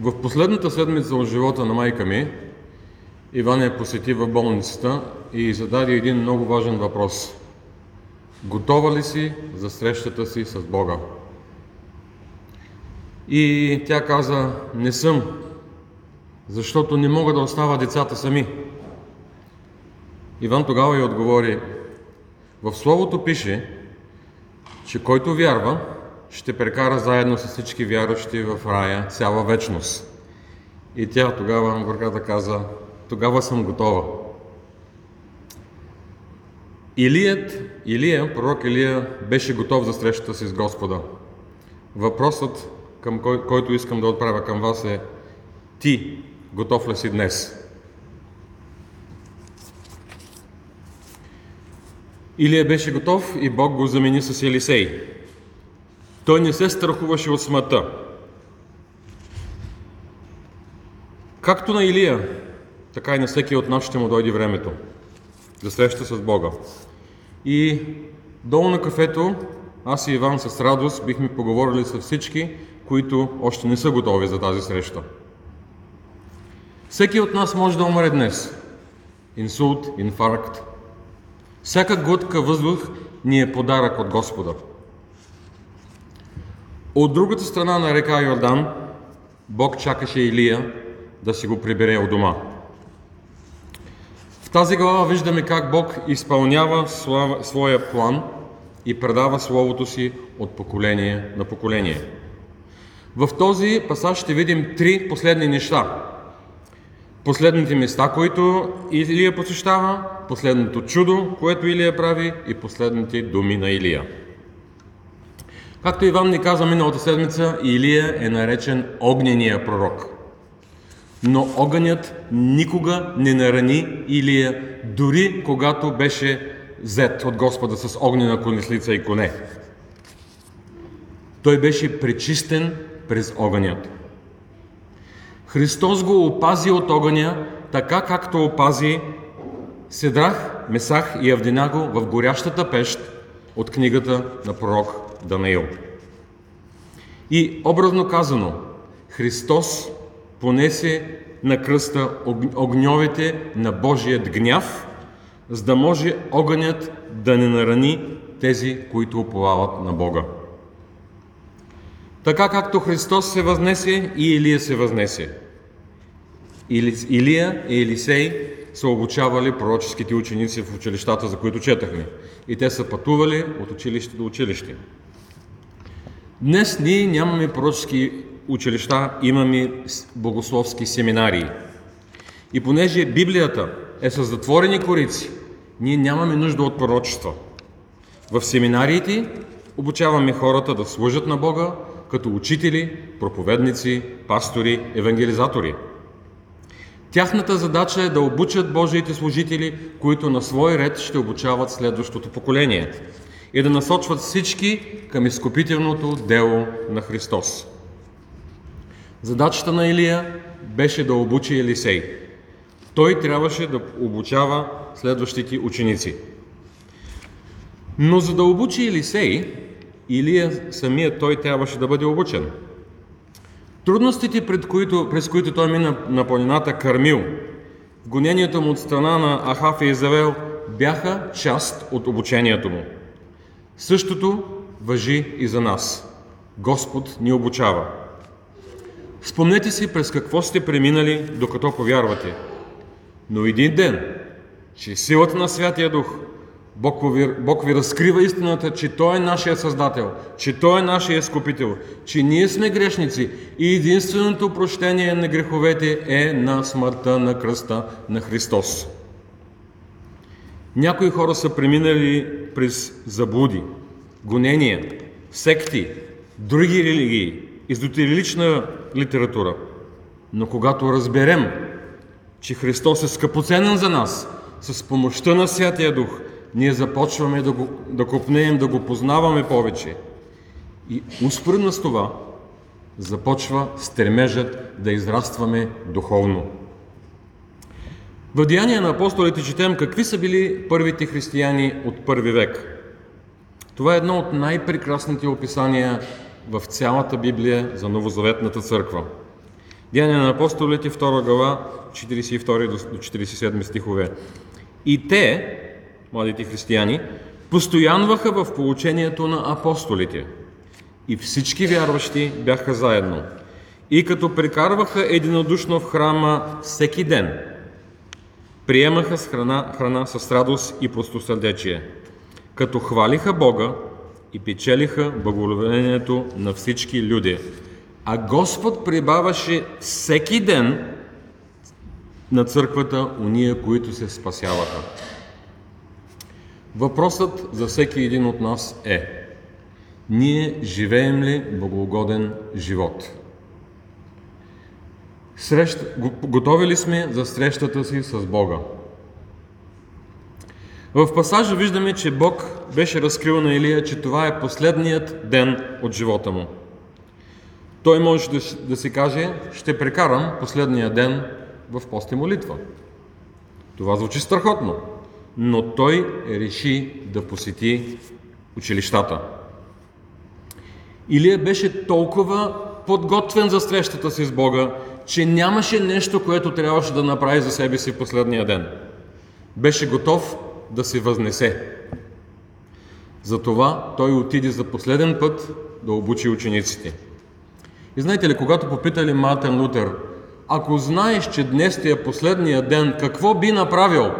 В последната седмица от живота на майка ми, Иван я посети в болницата и зададе един много важен въпрос. Готова ли си за срещата си с Бога? И тя каза, не съм, защото не мога да оставя децата сами. Иван тогава й отговори, в Словото пише, че който вярва, ще прекара заедно с всички вярващи в рая цяла вечност. И тя тогава, горката каза, тогава съм готова. Илият, Илия, пророк Илия, беше готов за срещата си с Господа. Въпросът, към кой, който искам да отправя към вас е Ти готов ли си днес? Илия беше готов и Бог го замени с Елисей. Той не се страхуваше от смъртта. Както на Илия, така и на всеки от нас ще му дойде времето да среща с Бога. И долу на кафето аз и Иван с радост бихме поговорили с всички, които още не са готови за тази среща. Всеки от нас може да умре днес. Инсулт, инфаркт. Всяка глътка въздух ни е подарък от Господа. От другата страна на река Йордан Бог чакаше Илия да си го прибере от дома. В тази глава виждаме как Бог изпълнява своя план и предава Словото си от поколение на поколение. В този пасаж ще видим три последни неща. Последните места, които Илия посещава, последното чудо, което Илия прави и последните думи на Илия. Както Иван ни каза миналата седмица, Илия е наречен огнения пророк. Но огънят никога не нарани Илия, дори когато беше взет от Господа с огнена конеслица и коне. Той беше пречистен през огънят. Христос го опази от огъня, така както опази Седрах, Месах и Авдинаго в горящата пещ от книгата на пророк Данаил. И образно казано, Христос понесе на кръста огньовете на Божият гняв, за да може огънят да не нарани тези, които уповават на Бога. Така както Христос се възнесе и Илия се възнесе. Илия и Елисей са обучавали пророческите ученици в училищата, за които четахме. И те са пътували от училище до училище. Днес ние нямаме пророчески училища, имаме богословски семинарии. И понеже Библията е с затворени корици, ние нямаме нужда от пророчества. В семинариите обучаваме хората да служат на Бога като учители, проповедници, пастори, евангелизатори. Тяхната задача е да обучат Божиите служители, които на свой ред ще обучават следващото поколение и да насочват всички към изкупителното дело на Христос. Задачата на Илия беше да обучи Елисей. Той трябваше да обучава следващите ученици. Но за да обучи Елисей, Илия самият той трябваше да бъде обучен. Трудностите, пред които, през които той мина на планината Кармил, гонението му от страна на Ахав и Изавел, бяха част от обучението му. Същото въжи и за нас. Господ ни обучава. Спомнете си през какво сте преминали, докато повярвате. Но един ден, че силата на Святия Дух, Бог ви, Бог ви разкрива истината, че Той е нашия Създател, че Той е нашия Изкупител, че ние сме грешници и единственото прощение на греховете е на смъртта на кръста на Христос. Някои хора са преминали през заблуди, гонения, секти, други религии, езотерична литература. Но когато разберем, че Христос е скъпоценен за нас, с помощта на Святия Дух, ние започваме да, го, да копнеем, да го познаваме повече. И успоредно с това започва стремежът да израстваме духовно. В Деяния на апостолите четем какви са били първите християни от първи век. Това е едно от най-прекрасните описания в цялата Библия за Новозаветната църква. Деяния на апостолите, 2 глава, 42 до 47 стихове. И те, младите християни, постоянваха в получението на апостолите. И всички вярващи бяха заедно. И като прекарваха единодушно в храма всеки ден, приемаха с храна, храна с радост и простосърдечие, като хвалиха Бога и печелиха благоволението на всички люди. А Господ прибаваше всеки ден на църквата уния, които се спасяваха. Въпросът за всеки един от нас е ние живеем ли благогоден живот? Срещ... Готови ли сме за срещата си с Бога? В пасажа виждаме, че Бог беше разкрил на Илия, че това е последният ден от живота му. Той може да, да си каже, ще прекарам последния ден в пост и молитва. Това звучи страхотно, но той реши да посети училищата. Илия беше толкова подготвен за срещата си с Бога, че нямаше нещо, което трябваше да направи за себе си последния ден. Беше готов да се възнесе. Затова той отиде за последен път да обучи учениците. И знаете ли, когато попитали Мартин Лутер, ако знаеш, че днес ти е последния ден, какво би направил?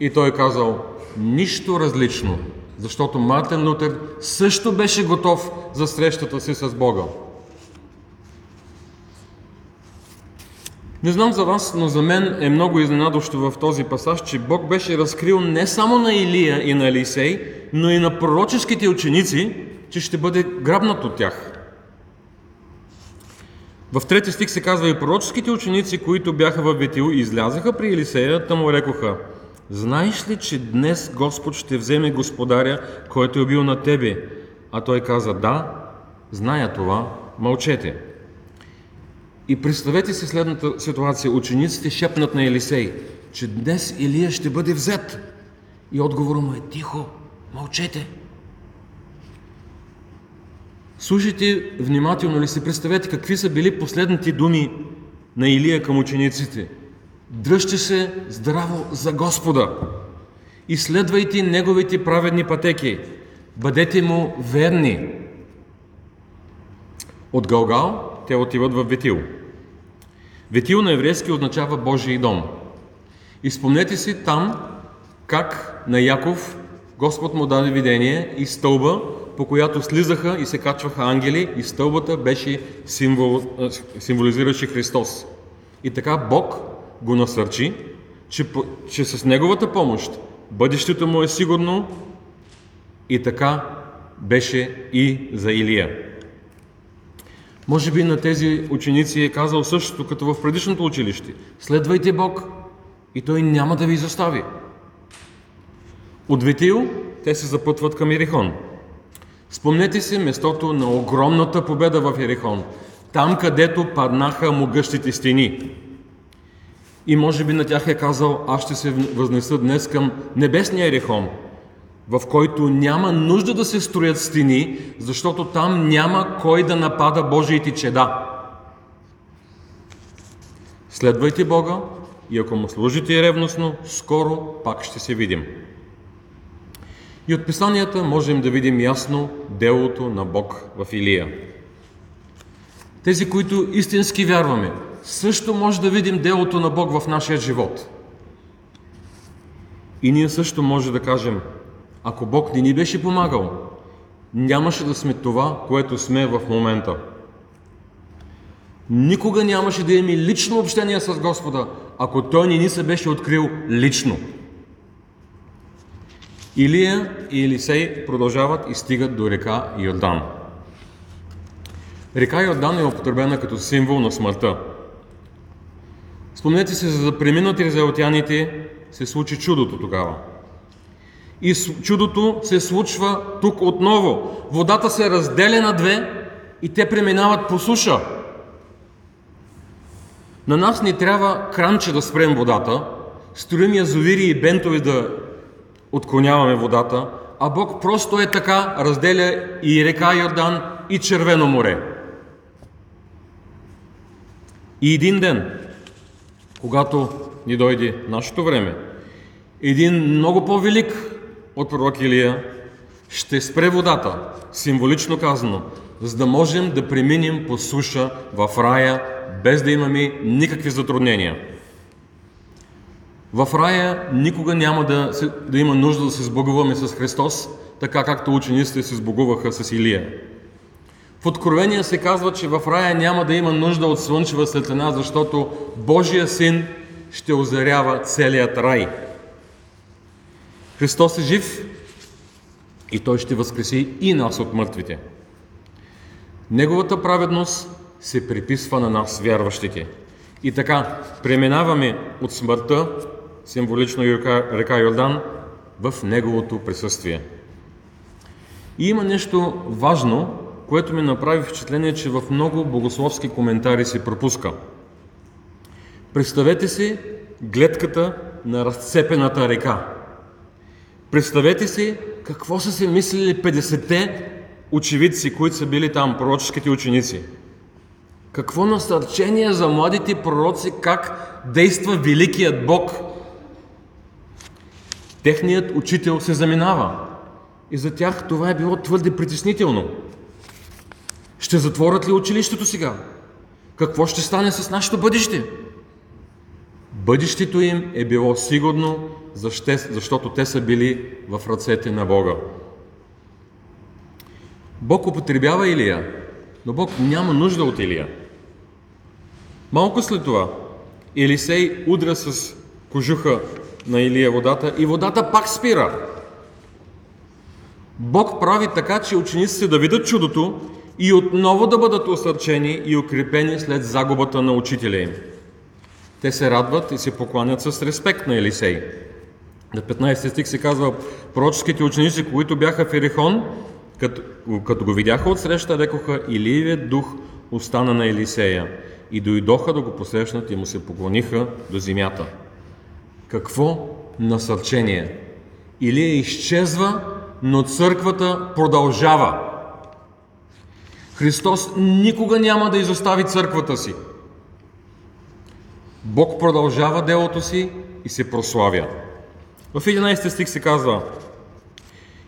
И той казал, нищо различно, защото Мартин Лутер също беше готов за срещата си с Бога. Не знам за вас, но за мен е много изненадващо в този пасаж, че Бог беше разкрил не само на Илия и на Елисей, но и на пророческите ученици, че ще бъде грабнат от тях. В трети стих се казва и пророческите ученици, които бяха в Ветил, излязаха при Елисея, та му рекоха, Знаеш ли, че днес Господ ще вземе господаря, който е бил на тебе? А той каза, да, зная това, мълчете. И представете си следната ситуация. Учениците шепнат на Елисей, че днес Илия ще бъде взет. И отговорът му е тихо, мълчете. Слушайте внимателно ли си представете какви са били последните думи на Илия към учениците. Дръжте се здраво за Господа и следвайте Неговите праведни пътеки. Бъдете му верни. От Галгал те отиват в Ветил. Ветил на еврейски означава Божий дом. И спомнете си там как на Яков Господ му даде видение и стълба, по която слизаха и се качваха ангели и стълбата беше символ, символизираше Христос. И така Бог го насърчи, че, че с Неговата помощ бъдещето му е сигурно и така беше и за Илия. Може би на тези ученици е казал същото, като в предишното училище. Следвайте Бог и Той няма да ви изостави. От Ветил те се запътват към Ирихон. Спомнете си местото на огромната победа в Ерихон, там където паднаха могъщите стени. И може би на тях е казал, аз ще се възнеса днес към небесния Ерихон, в който няма нужда да се строят стени, защото там няма кой да напада Божиите чеда. Следвайте Бога и ако му служите ревностно, скоро пак ще се видим. И от писанията можем да видим ясно делото на Бог в Илия. Тези, които истински вярваме, също може да видим делото на Бог в нашия живот. И ние също може да кажем, ако Бог не ни беше помагал, нямаше да сме това, което сме в момента. Никога нямаше да имаме лично общение с Господа, ако Той не ни се беше открил лично. Илия и Елисей продължават и стигат до река Йордан. Река Йордан е употребена като символ на смъртта. Спомнете се, за да преминат израелтяните, се случи чудото тогава. И чудото се случва тук отново. Водата се разделя на две и те преминават по суша. На нас ни трябва кранче да спрем водата, строим язовири и бентови да отклоняваме водата, а Бог просто е така разделя и река Йордан, и Червено море. И един ден, когато ни дойде нашето време, един много по-велик от пророк Илия ще спре водата, символично казано, за да можем да преминем по суша в рая, без да имаме никакви затруднения. В рая никога няма да, да има нужда да се сбогуваме с Христос, така както учениците се сбогуваха с Илия. В Откровение се казва, че в рая няма да има нужда от слънчева светлина, защото Божия син ще озарява целият рай. Христос е жив и Той ще възкреси и нас от мъртвите. Неговата праведност се приписва на нас, вярващите. И така, преминаваме от смъртта, символично река, Йордан, в Неговото присъствие. И има нещо важно, което ми направи впечатление, че в много богословски коментари се пропуска. Представете си гледката на разцепената река. Представете си какво са си мислили 50-те очевидци, които са били там, пророческите ученици. Какво насърчение за младите пророци, как действа великият Бог. Техният учител се заминава. И за тях това е било твърде притеснително. Ще затворят ли училището сега? Какво ще стане с нашето бъдеще? Бъдещето им е било сигурно, защото те са били в ръцете на Бога. Бог употребява Илия, но Бог няма нужда от Илия. Малко след това Елисей удра с кожуха на Илия водата и водата пак спира. Бог прави така, че учениците да видят чудото и отново да бъдат осърчени и укрепени след загубата на учителя им. Те се радват и се покланят с респект на Елисей. На 15 стих се казва, пророческите ученици, които бяха в Ерихон, като, като го видяха отсреща, рекоха, Иливият дух остана на Елисея. И дойдоха да го посрещнат и му се поклониха до земята. Какво насърчение! Илия изчезва, но църквата продължава. Христос никога няма да изостави църквата си. Бог продължава делото си и се прославя. В 11 стих се казва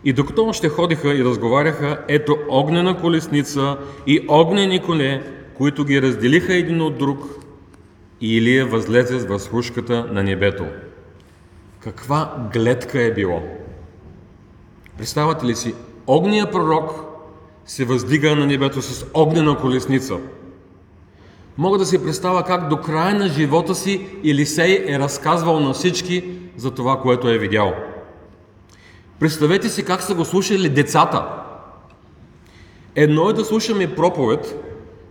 И докато още ходиха и разговаряха, ето огнена колесница и огнени коне, които ги разделиха един от друг, и Илия възлезе с възхушката на небето. Каква гледка е било! Представате ли си, огния пророк се въздига на небето с огнена колесница – Мога да си представя как до края на живота си Елисей е разказвал на всички за това, което е видял. Представете си как са го слушали децата. Едно е да слушаме проповед,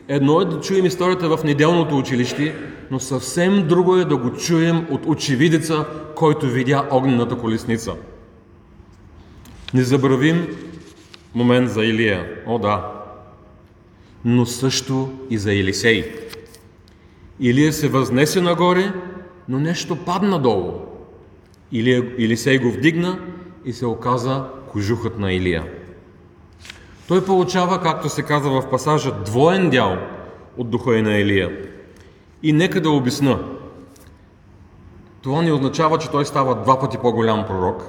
едно е да чуем историята в неделното училище, но съвсем друго е да го чуем от очевидеца, който видя огнената колесница. Не забравим момент за Илия. О да, но също и за Елисей. Илия се възнесе нагоре, но нещо падна долу. Илия, Илисей го вдигна и се оказа кожухът на Илия. Той получава, както се казва в пасажа, двоен дял от духа и на Илия. И нека да обясна. Това не означава, че той става два пъти по-голям пророк.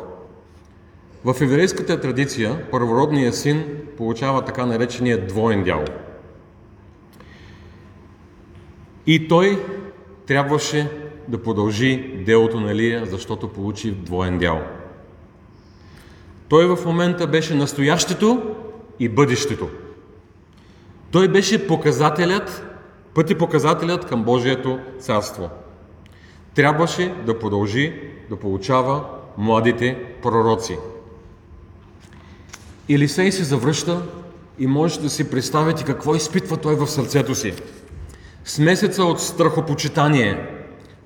В еврейската традиция първородният син получава така наречения двоен дял – и той трябваше да продължи делото на Илия, защото получи двоен дял. Той в момента беше настоящето и бъдещето. Той беше показателят, пъти показателят към Божието царство. Трябваше да продължи да получава младите пророци. Елисей се завръща и можете да си представите какво изпитва той в сърцето си. Смесеца от страхопочитание,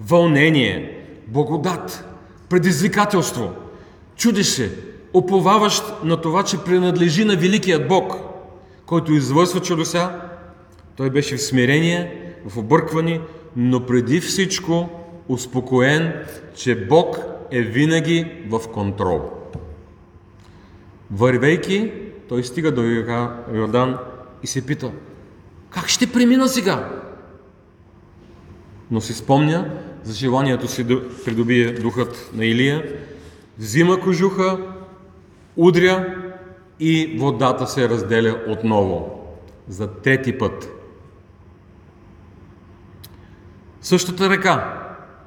вълнение, благодат, предизвикателство. Чудиш се, оповаващ на това, че принадлежи на великият Бог, който извършва чудеса. Той беше в смирение, в объркване, но преди всичко успокоен, че Бог е винаги в контрол. Вървейки, той стига до Йордан и се пита, как ще премина сега? Но си спомня за желанието си да придобие духът на Илия, взима кожуха, удря и водата се разделя отново. За трети път. Същата река,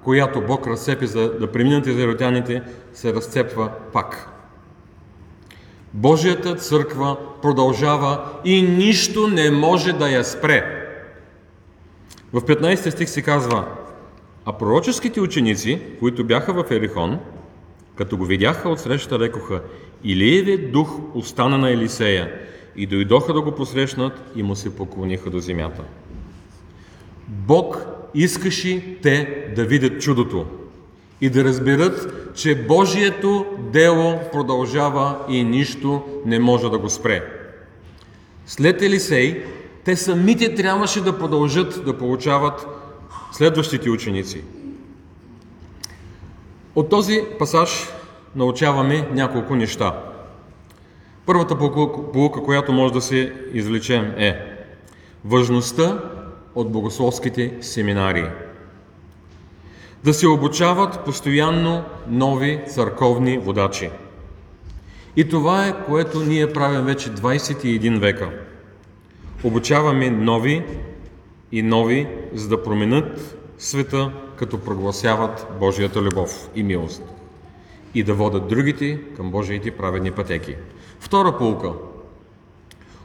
която Бог разцепи за да преминат израелтяните, се разцепва пак. Божията църква продължава и нищо не може да я спре. В 15 стих се казва, а пророческите ученици, които бяха в Ерихон, като го видяха отсреща, рекоха, Илиевият дух остана на Елисея и дойдоха да го посрещнат и му се поклониха до земята. Бог искаше те да видят чудото и да разберат, че Божието дело продължава и нищо не може да го спре. След Елисей, те самите трябваше да продължат да получават следващите ученици. От този пасаж научаваме няколко неща. Първата полука, която може да се извлечем е важността от богословските семинари. Да се обучават постоянно нови църковни водачи. И това е, което ние правим вече 21 века. Обучаваме нови и нови, за да променят света, като прогласяват Божията любов и милост и да водят другите към Божиите праведни пътеки. Втора полука.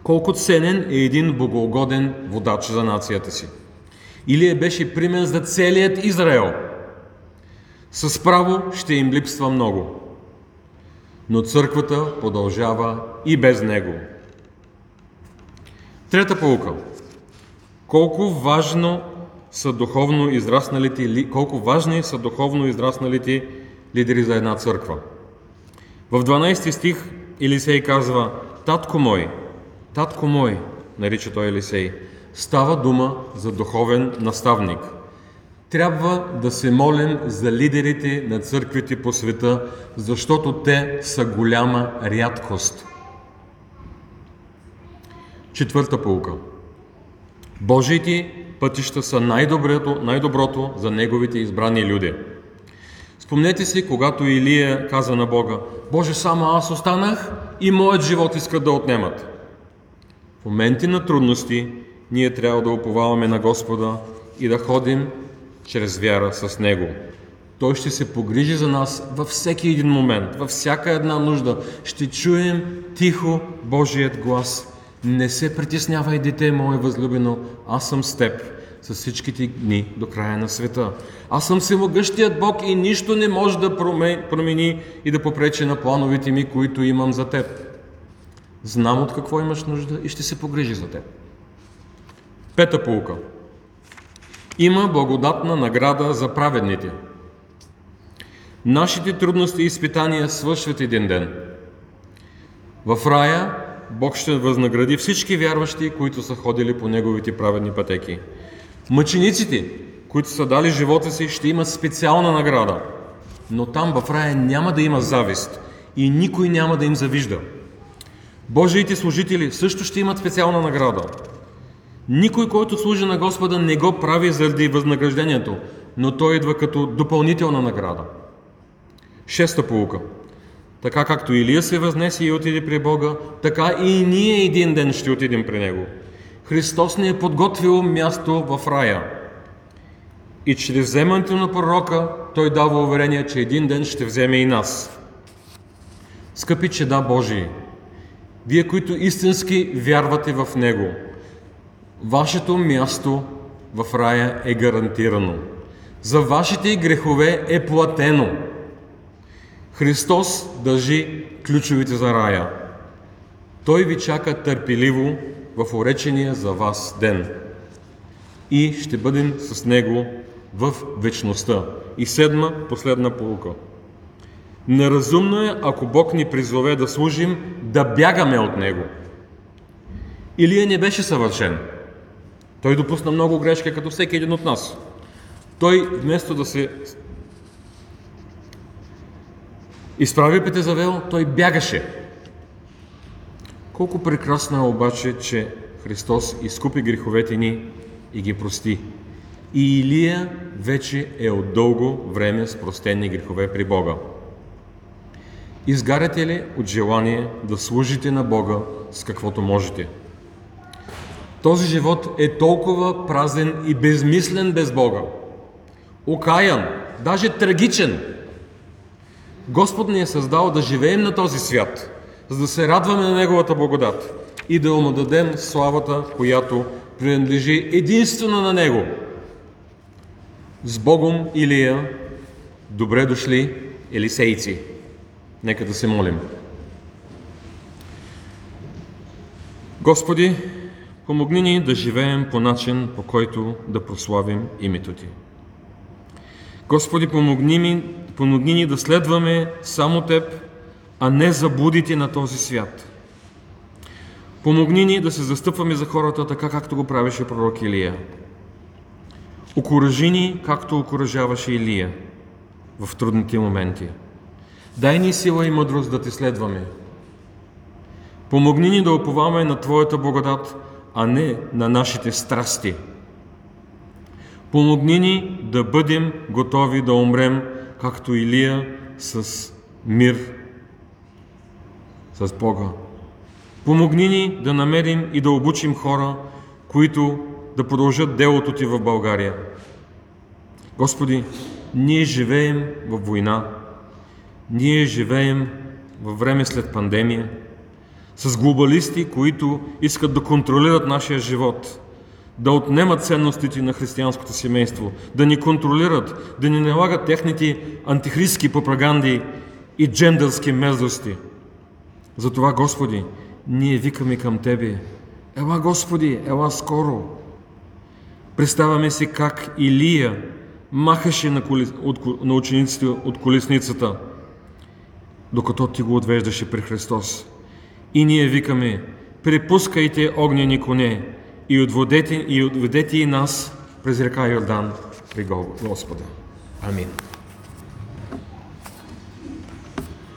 Колко ценен е един богоугоден водач за нацията си. Илия беше пример за целият Израел. С право ще им липсва много. Но църквата продължава и без него. Трета полука. Колко важно са духовно израсналите, колко важни са духовно израсналите лидери за една църква. В 12 стих Елисей казва, Татко мой, татко мой, нарича той Елисей, става дума за духовен наставник. Трябва да се молим за лидерите на църквите по света, защото те са голяма рядкост. Четвърта полука. Божиите пътища са най-доброто, най-доброто за Неговите избрани люди. Спомнете си, когато Илия каза на Бога, Боже, само аз останах и моят живот искат да отнемат. В моменти на трудности ние трябва да уповаваме на Господа и да ходим чрез вяра с Него. Той ще се погрижи за нас във всеки един момент, във всяка една нужда. Ще чуем тихо Божият глас. Не се притеснявай, дете мое възлюбено, аз съм с теб с всичките дни до края на света. Аз съм всемогъщият Бог и нищо не може да промени и да попречи на плановете ми, които имам за теб. Знам от какво имаш нужда и ще се погрижи за теб. Пета полука. Има благодатна награда за праведните. Нашите трудности и изпитания свършват един ден. В рая Бог ще възнагради всички вярващи, които са ходили по Неговите праведни пътеки. Мъчениците, които са дали живота си, ще имат специална награда. Но там в рая няма да има завист и никой няма да им завижда. Божиите служители също ще имат специална награда. Никой, който служи на Господа, не го прави заради възнаграждението, но той идва като допълнителна награда. Шеста полука. Така както Илия се възнесе и отиде при Бога, така и ние един ден ще отидем при Него. Христос ни е подготвил място в рая. И чрез вземането на пророка, той дава уверение, че един ден ще вземе и нас. Скъпи чеда Божии, вие, които истински вярвате в Него, вашето място в рая е гарантирано. За вашите грехове е платено. Христос държи ключовите за рая. Той ви чака търпеливо в уречения за вас ден. И ще бъдем с Него в вечността. И седма, последна полука. Неразумно е, ако Бог ни призове да служим, да бягаме от Него. Илия не беше съвършен. Той допусна много грешки, като всеки един от нас. Той, вместо да се изправи пред Езавел, той бягаше. Колко прекрасно е обаче, че Христос изкупи греховете ни и ги прости. И Илия вече е от дълго време с простени грехове при Бога. Изгаряте ли от желание да служите на Бога с каквото можете? Този живот е толкова празен и безмислен без Бога. Окаян, даже трагичен. Господ ни е създал да живеем на този свят, за да се радваме на Неговата благодат и да му дадем славата, която принадлежи единствено на Него. С Богом, Илия, добре дошли, елисейци. Нека да се молим. Господи, помогни ни да живеем по начин, по който да прославим името Ти. Господи, помогни, ми, помогни ни да следваме само Теб, а не заблудите на този свят. Помогни ни да се застъпваме за хората така, както го правеше пророк Илия. Окоръжи ни, както окоръжаваше Илия в трудните моменти. Дай ни сила и мъдрост да те следваме. Помогни ни да оповаваме на Твоята благодат, а не на нашите страсти. Помогни ни да бъдем готови да умрем, както Илия, с мир, с Бога. Помогни ни да намерим и да обучим хора, които да продължат делото Ти в България. Господи, ние живеем в война, ние живеем във време след пандемия, с глобалисти, които искат да контролират нашия живот, да отнемат ценностите на християнското семейство, да ни контролират, да ни налагат техните антихристски пропаганди и джендърски мерзости. Затова, Господи, ние викаме към Тебе. Ела, Господи, ела скоро. Представяме си как Илия махаше на, коли... от... на учениците от колесницата, докато ти го отвеждаше при Христос. И ние викаме, препускайте огнени коне и отведете и, отведете и нас през река Йордан при Господа. Амин.